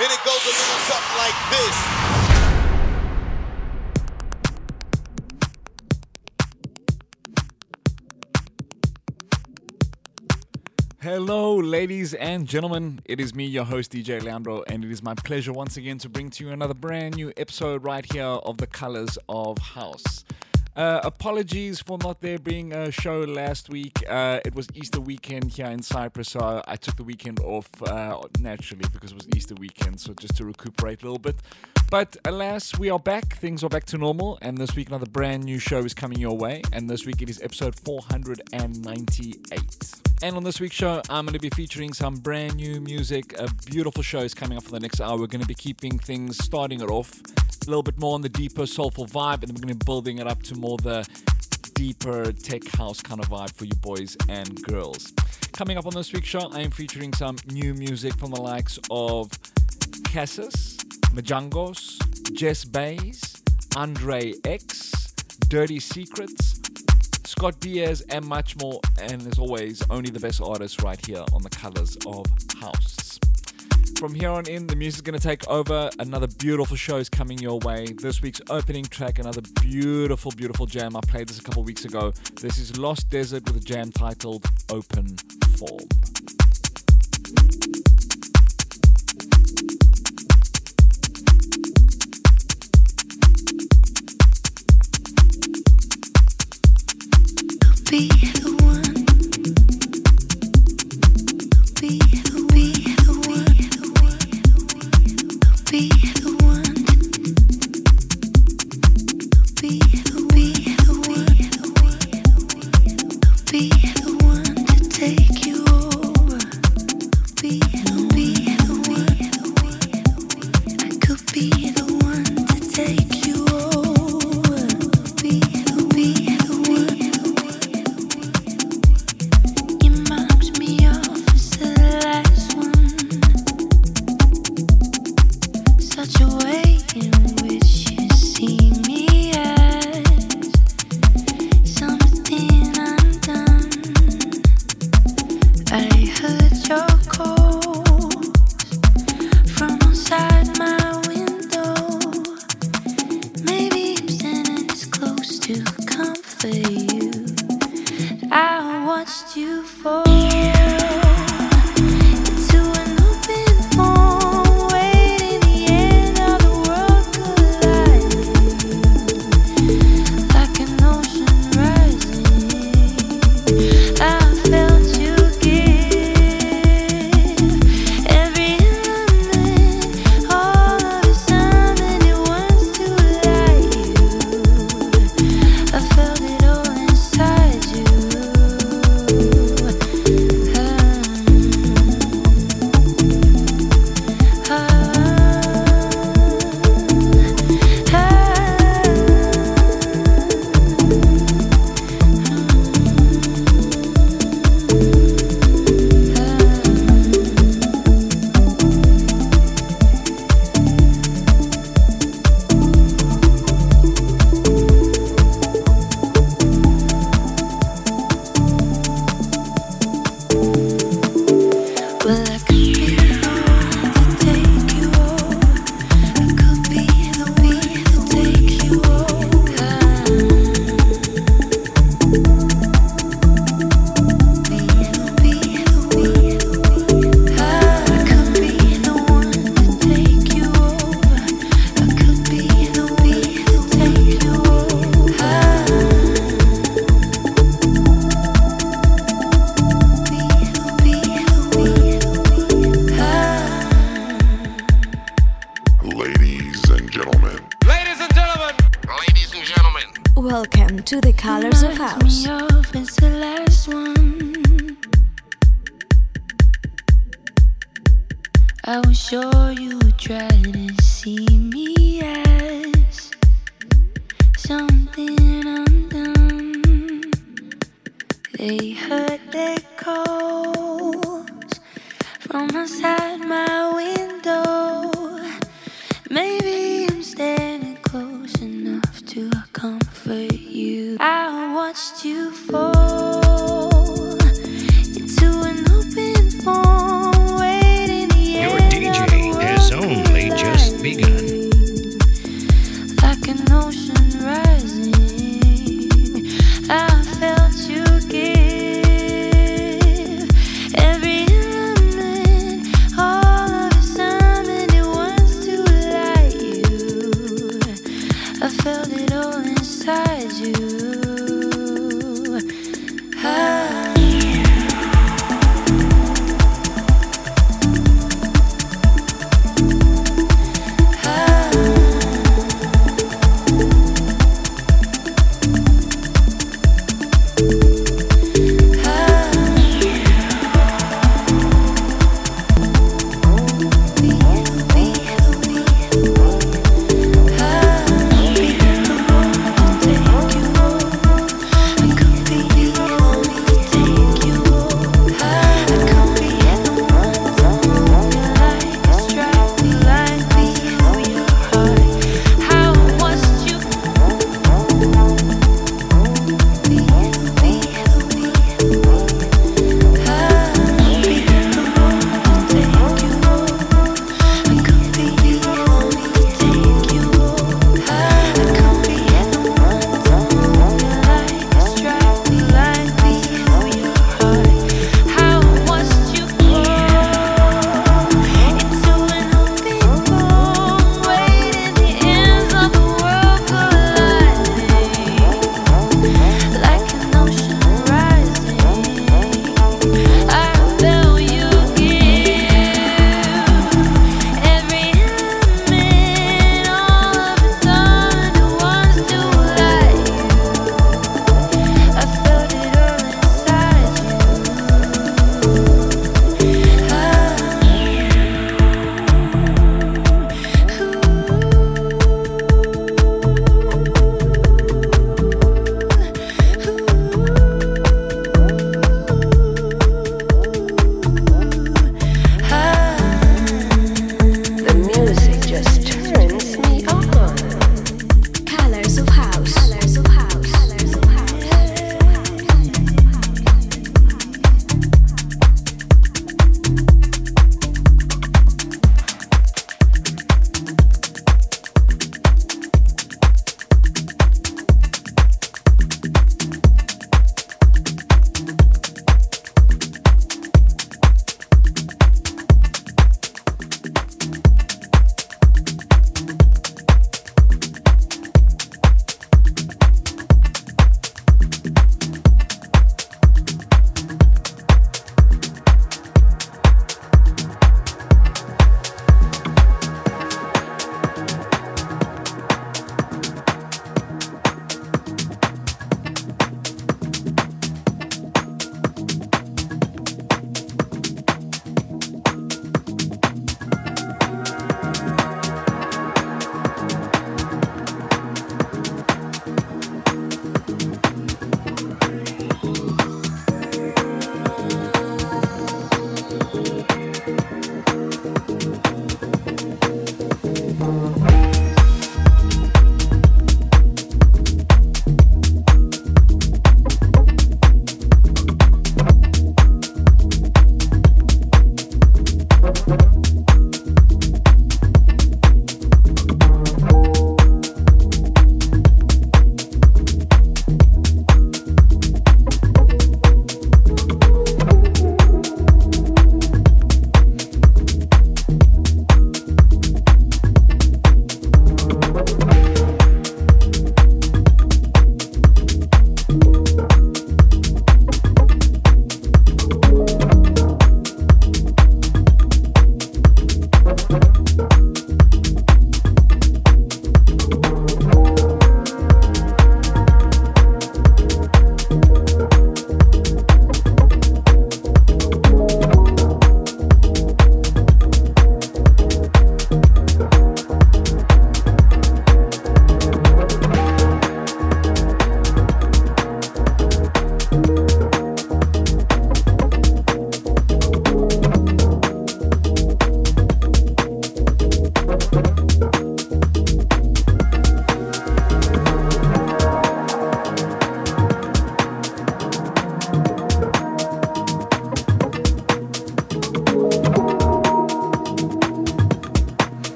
And it goes a little something like this. Hello, ladies and gentlemen. It is me, your host, DJ Leandro, and it is my pleasure once again to bring to you another brand new episode right here of The Colors of House. Uh, apologies for not there being a show last week. Uh, it was Easter weekend here in Cyprus, so I took the weekend off uh, naturally because it was Easter weekend, so just to recuperate a little bit. But alas, we are back. Things are back to normal, and this week another brand new show is coming your way. And this week it is episode 498. And on this week's show, I'm going to be featuring some brand new music. A beautiful show is coming up for the next hour. We're going to be keeping things, starting it off a little bit more on the deeper, soulful vibe, and then we're going to be building it up to more the deeper tech house kind of vibe for you boys and girls. Coming up on this week's show, I am featuring some new music from the likes of Cassis, Majangos, Jess Bays, Andre X, Dirty Secrets, Scott Diaz, and much more. And as always, only the best artists right here on the colors of house. From here on in, the music's going to take over. Another beautiful show is coming your way. This week's opening track, another beautiful, beautiful jam. I played this a couple weeks ago. This is Lost Desert with a jam titled Open Form. Be the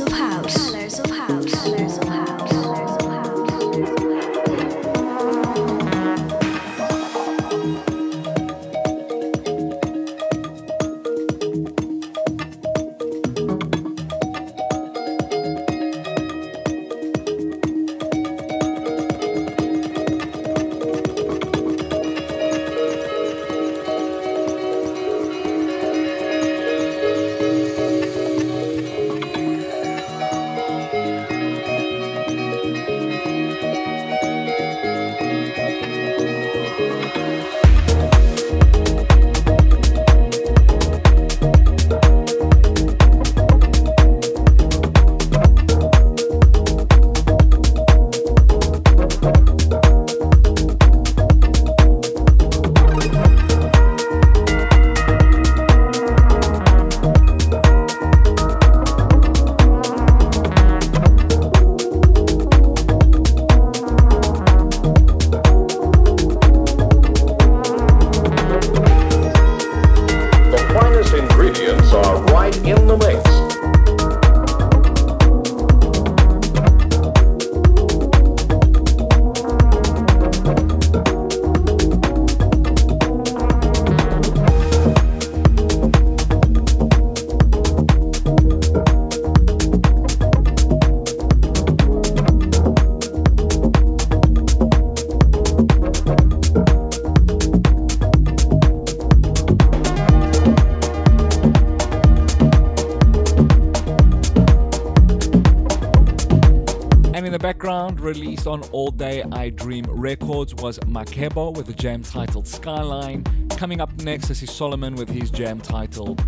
of released on All Day I Dream Records was Makebo with a jam titled Skyline. Coming up next is Solomun with his jam titled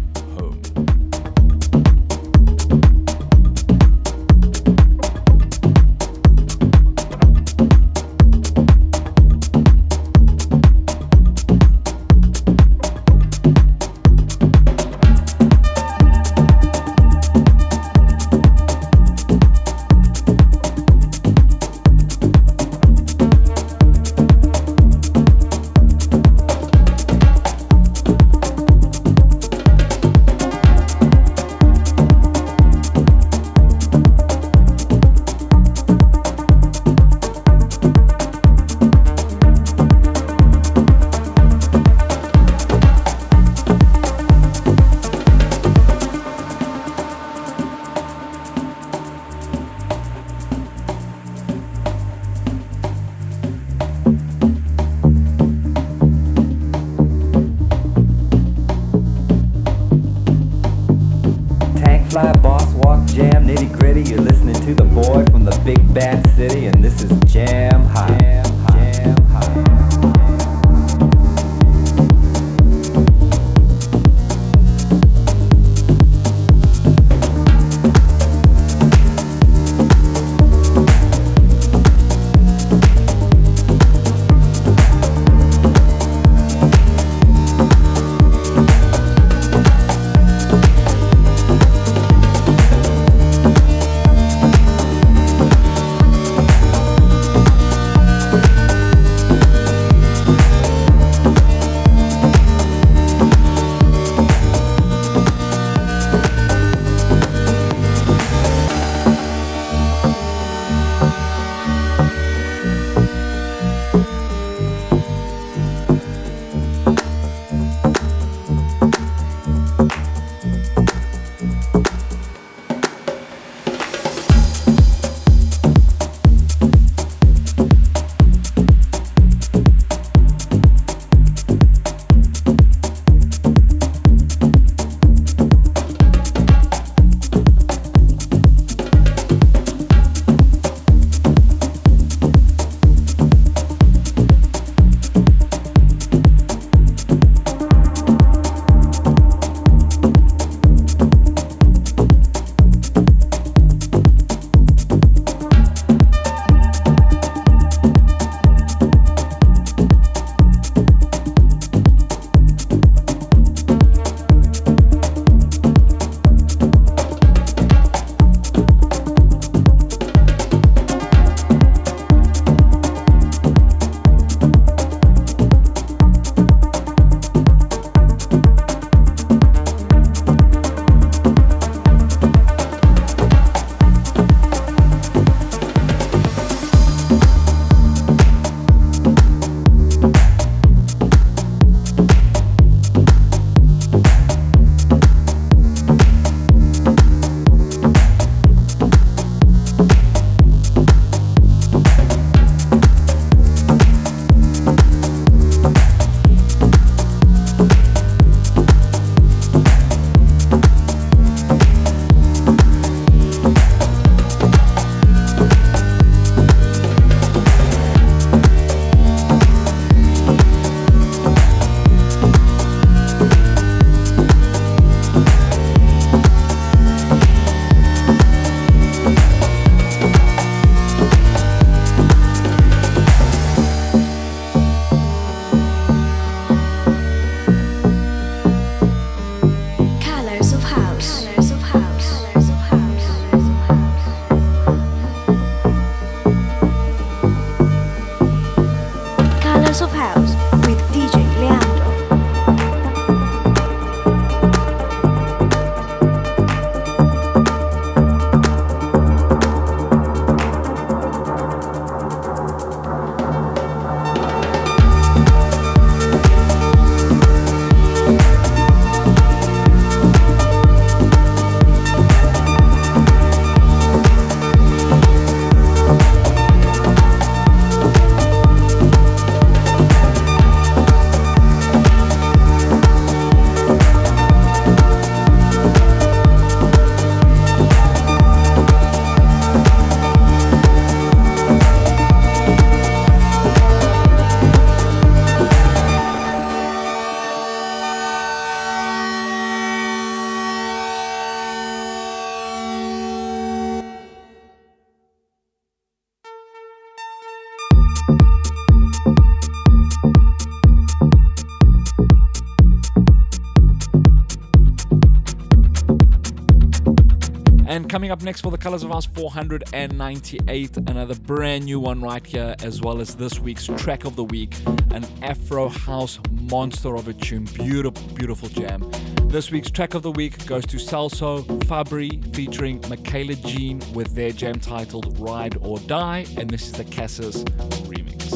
coming up next for the Colors of House 498, another brand new one right here, as well as this week's track of the week, an Afro House monster of a tune. Beautiful, beautiful jam. This week's track of the week goes to Salso Fabri featuring Michaela Jean with their jam titled Ride or Die, and this is the Cassis remix.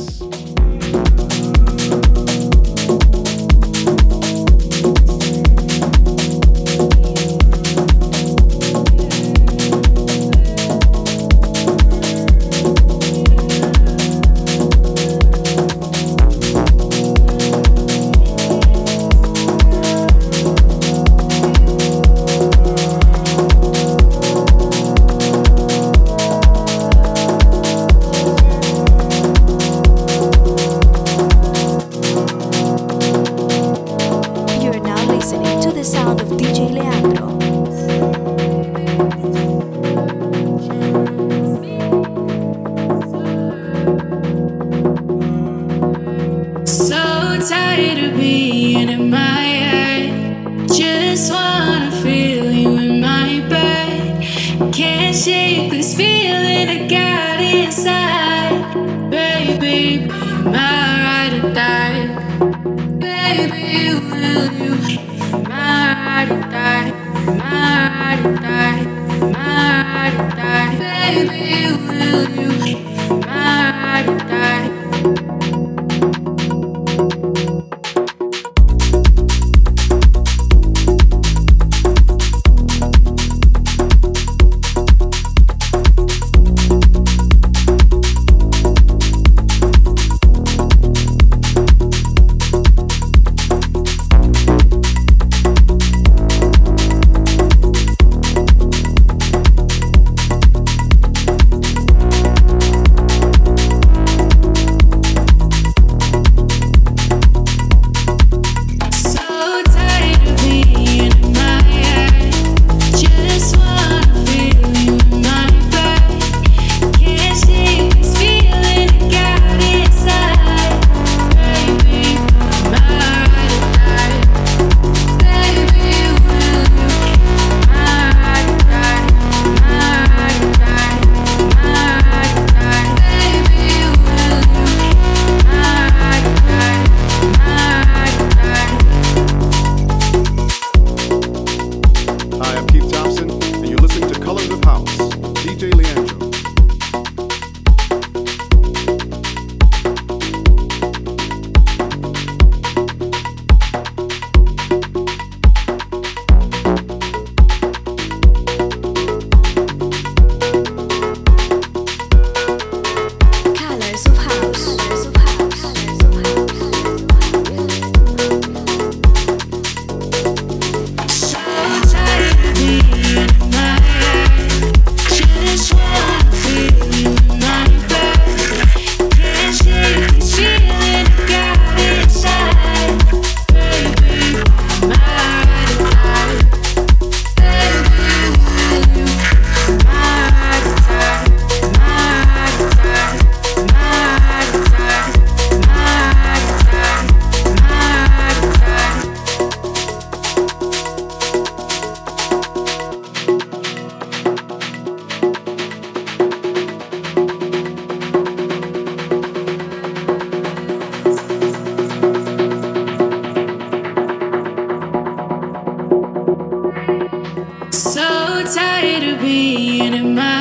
in my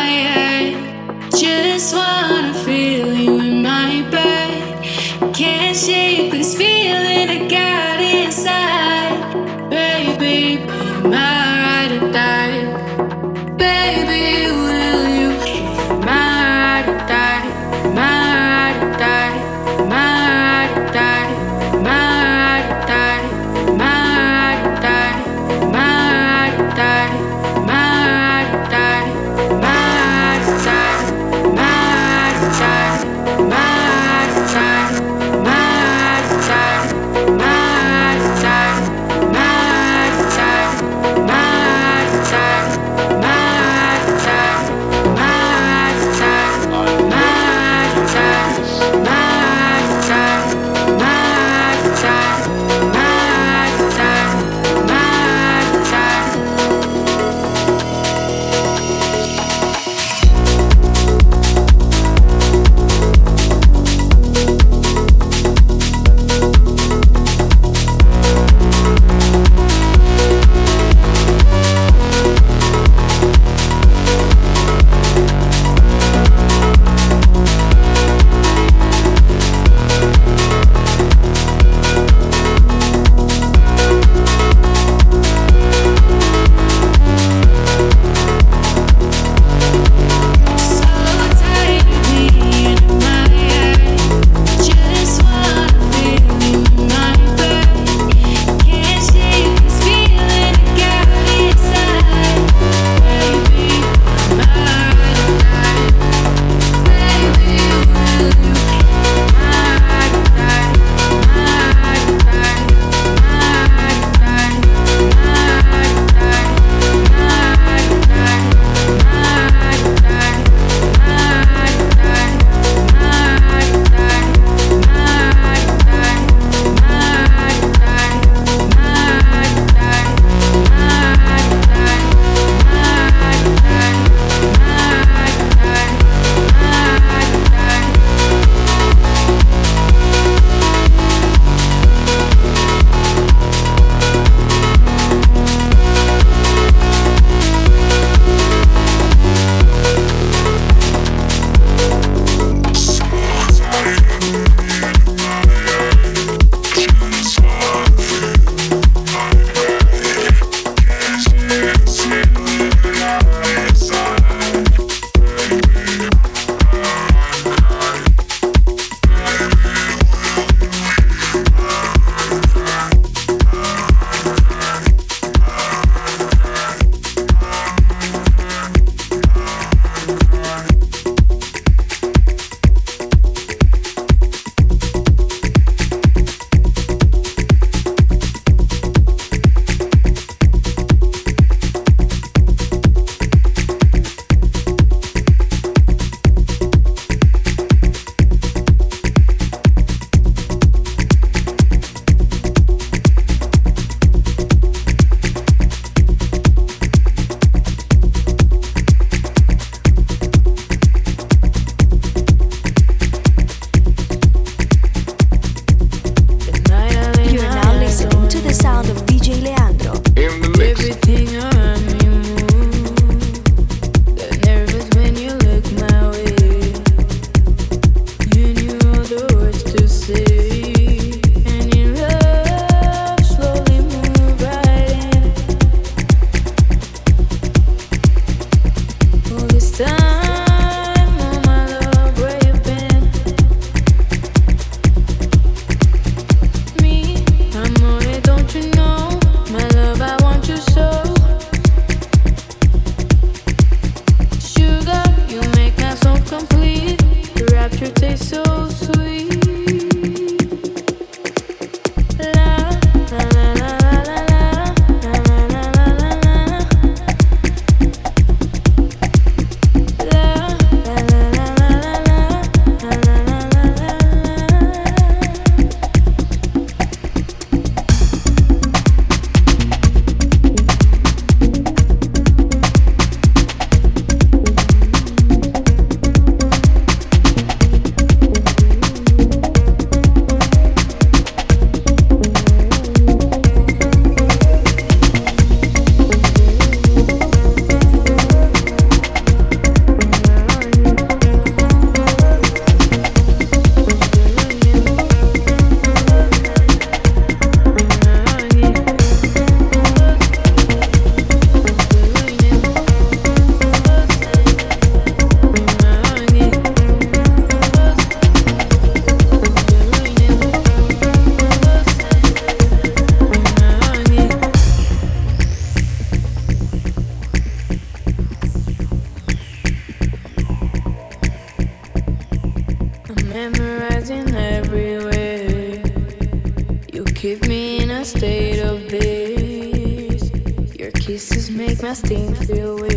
keep me in a state of bliss. Your kisses make my skin feel.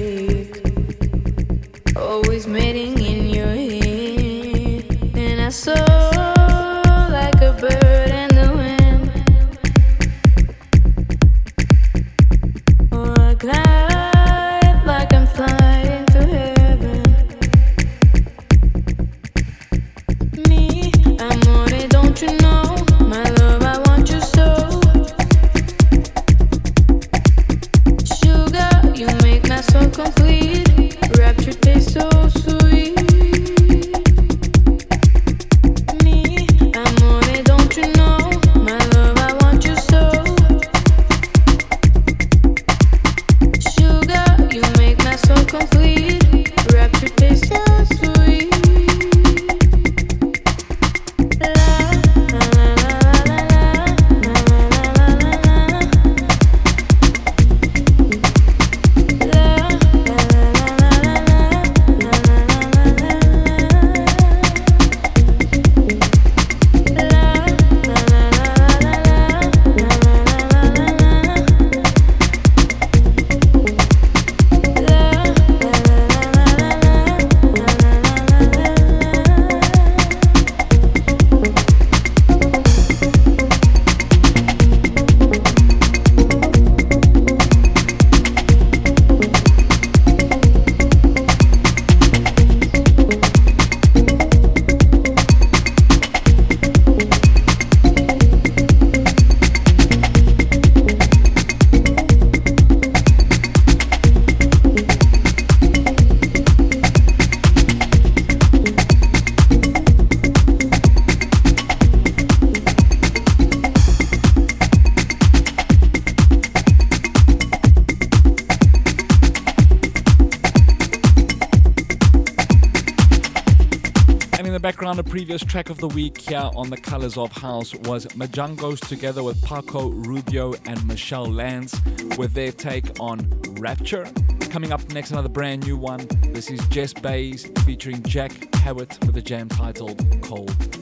previous track of the week here on the Colors of House was Mijangos together with Paco Rubio and Michelle Lance with their take on Rapture. Coming up next, another brand new one. This is Jess Bays featuring Jack Hewitt with a jam titled Cold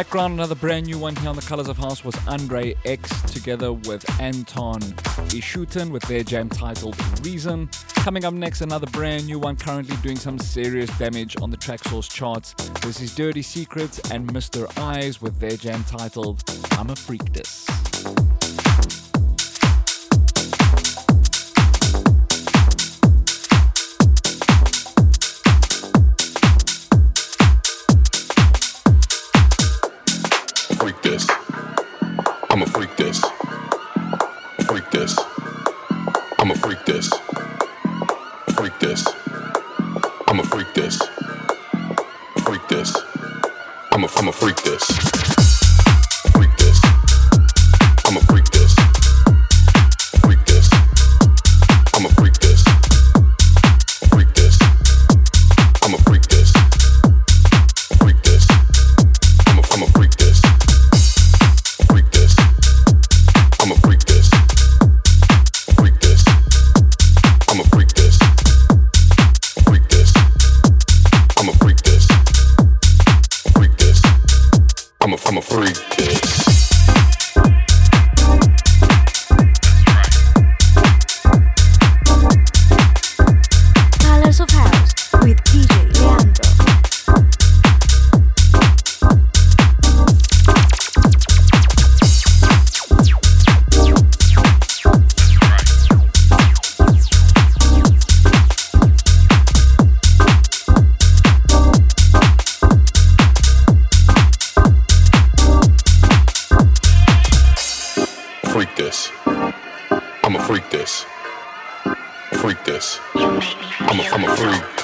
background, another brand new one here on the Colors of House was Andrey Exx together with Anton Ishutin with their jam titled Reason. Coming up next, another brand new one currently doing some serious damage on the Traxsource charts. This is Dirty Secrets and Mr. Eyes with their jam titled I'm a Freak This. This. I'm a freak this. Freak this. I'm a freak this. Freak this. I'm a freak this. Freak this. I'm a I'm a freak this. Crew.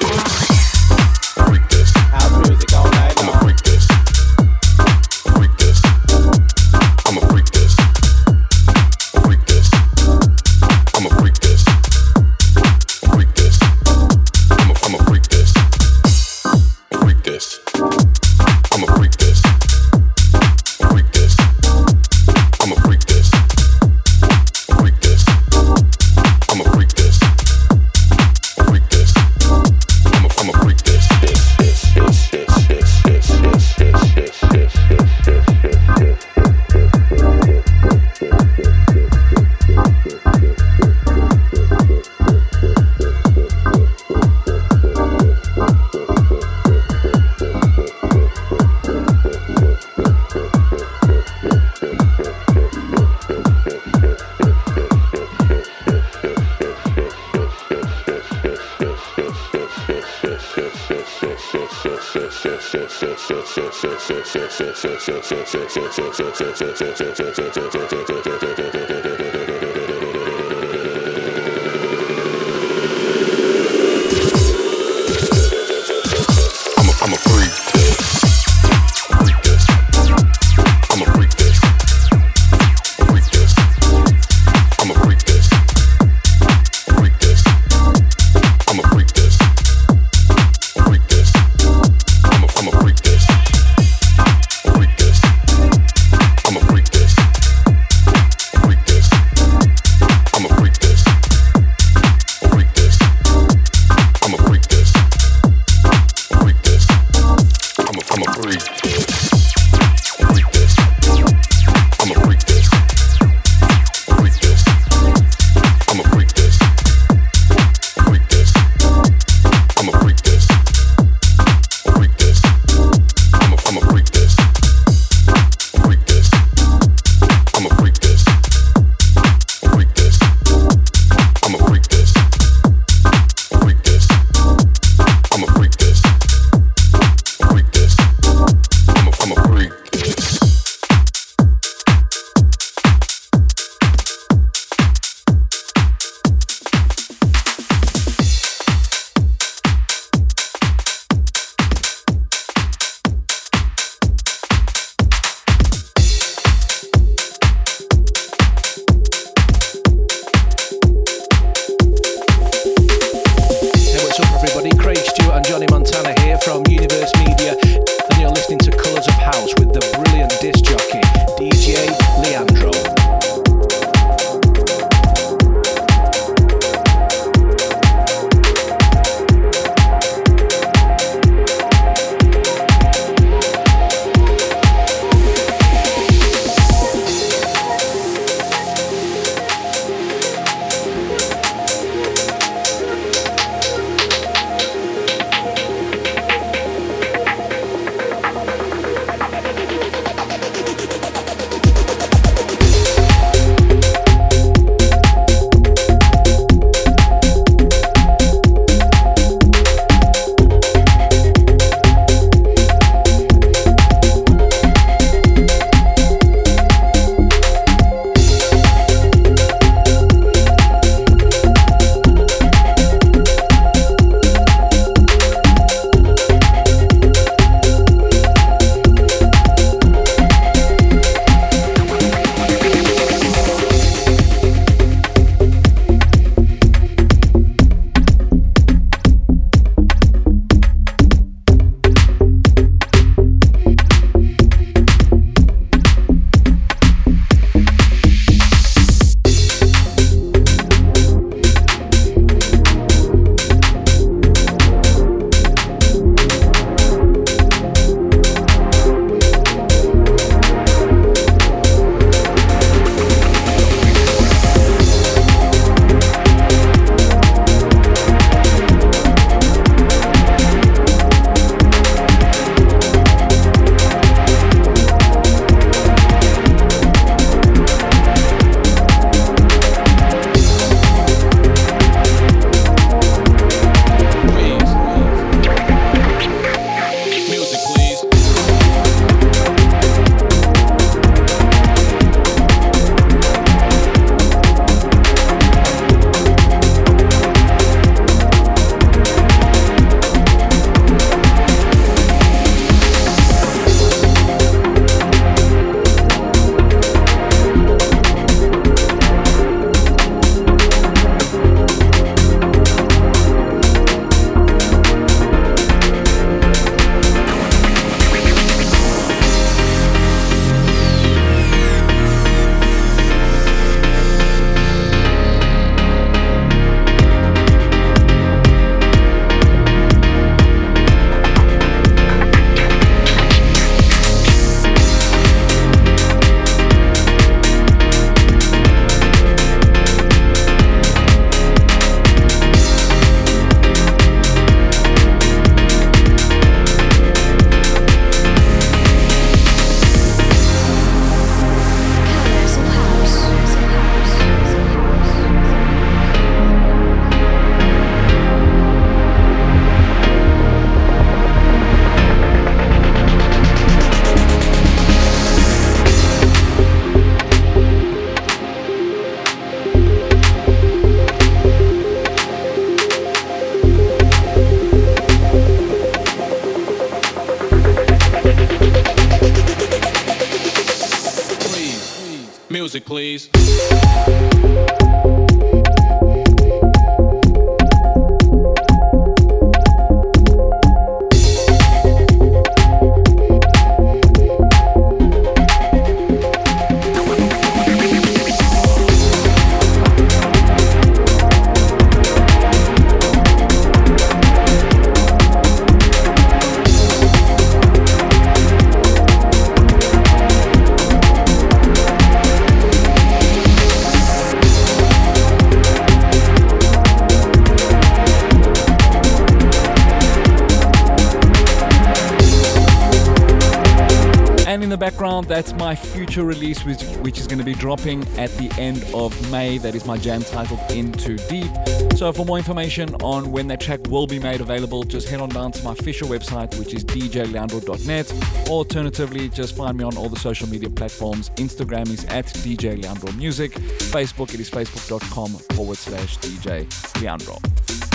Dropping at the end of May. That is my jam titled Into Deep. So, for more information on when that track will be made available, just head on down to my official website, which is djleandro.net. Alternatively, just find me on all the social media platforms. Instagram is at DJ Leandro Music. Facebook, it is facebook.com forward slash DJ Leandro.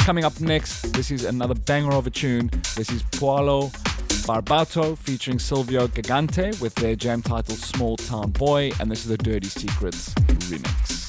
Coming up next, this is another banger of a tune. This is Paolo Barbato featuring Silvio Gigante with their jam title Small Town Boy, and this is the Dirty Secrets remix.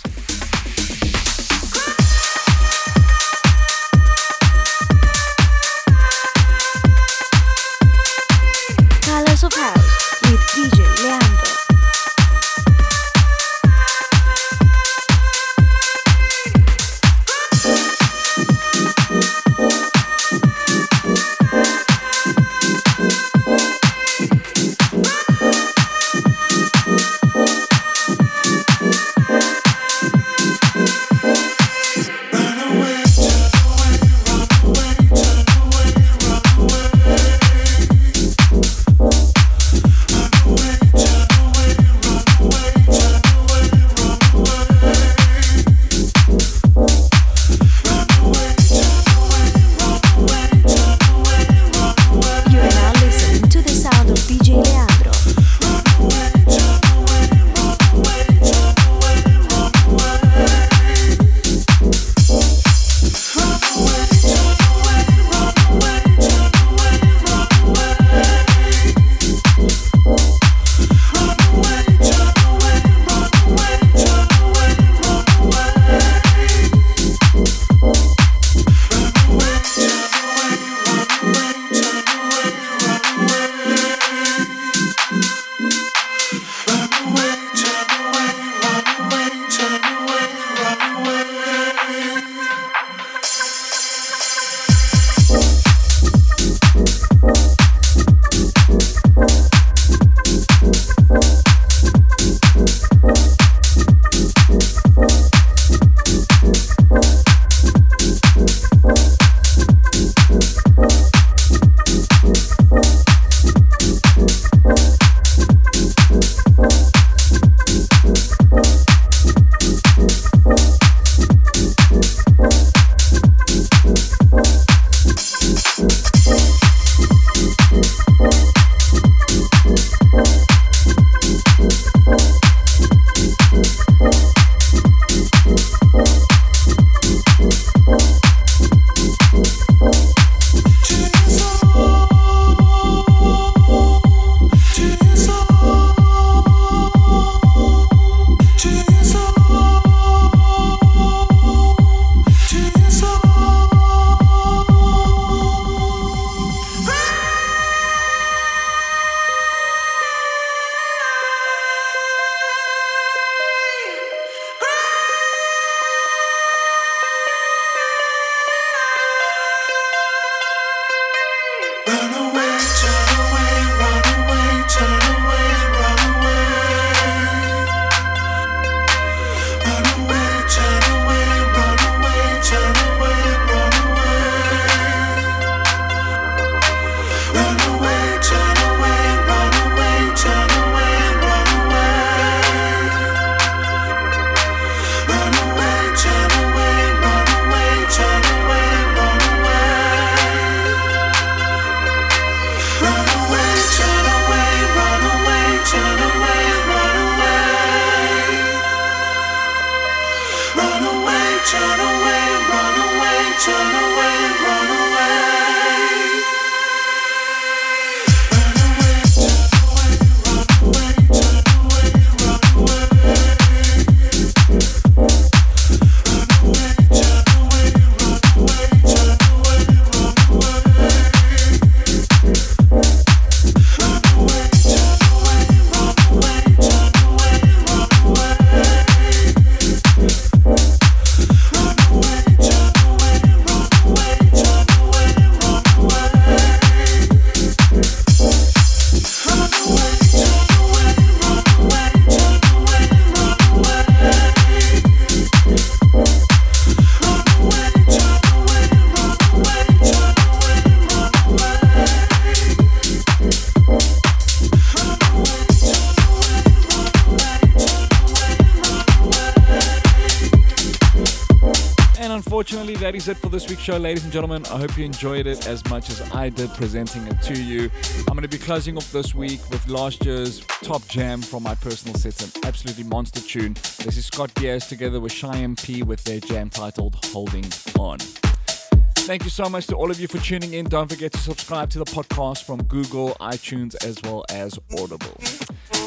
This week's show, ladies and gentlemen. I hope you enjoyed it as much as I did presenting it to you. I'm going to be closing off this week with last year's top jam from my personal set, an absolutely monster tune. This is Scott Diaz together with Shy MP with their jam titled Holding On. Thank you so much to all of you for tuning in. Don't forget to subscribe to the podcast from Google, iTunes, as well as Audible.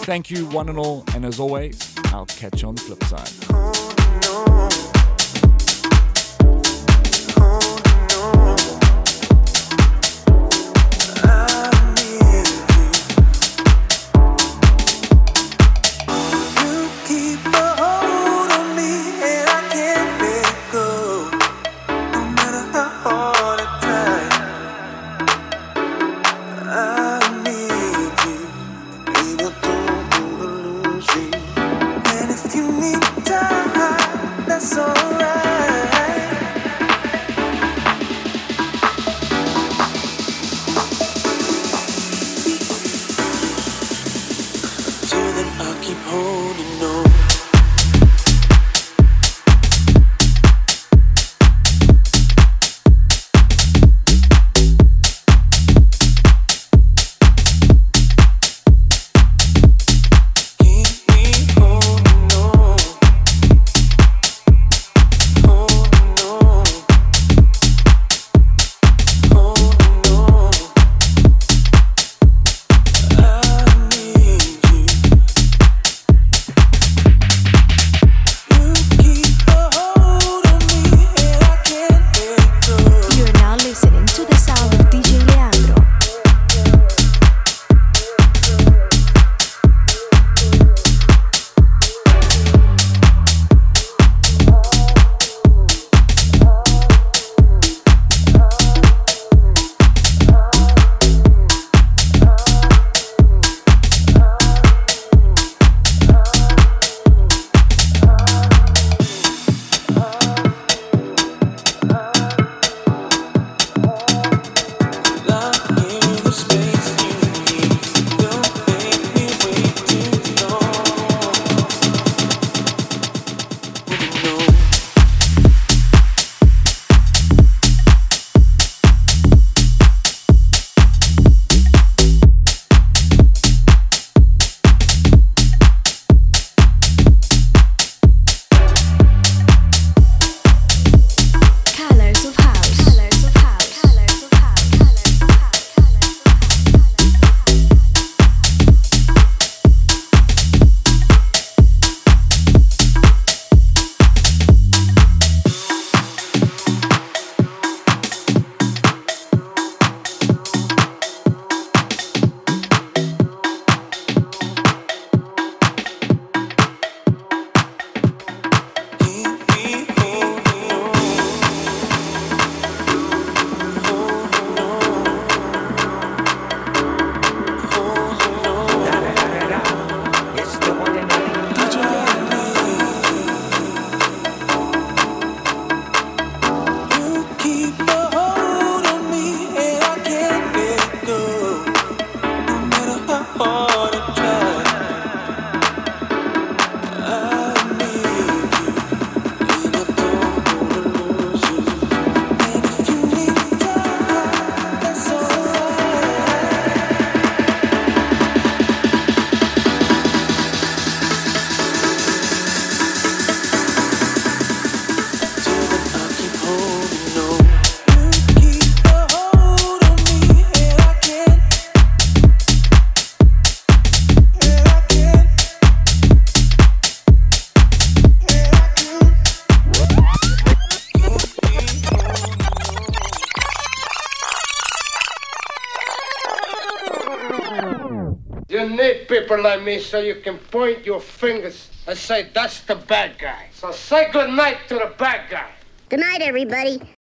Thank you, one and all, and as always, I'll catch you on the flip side. Need people like me so you can point your fingers and say, that's the bad guy. So say good night to the bad guy. Good night, everybody.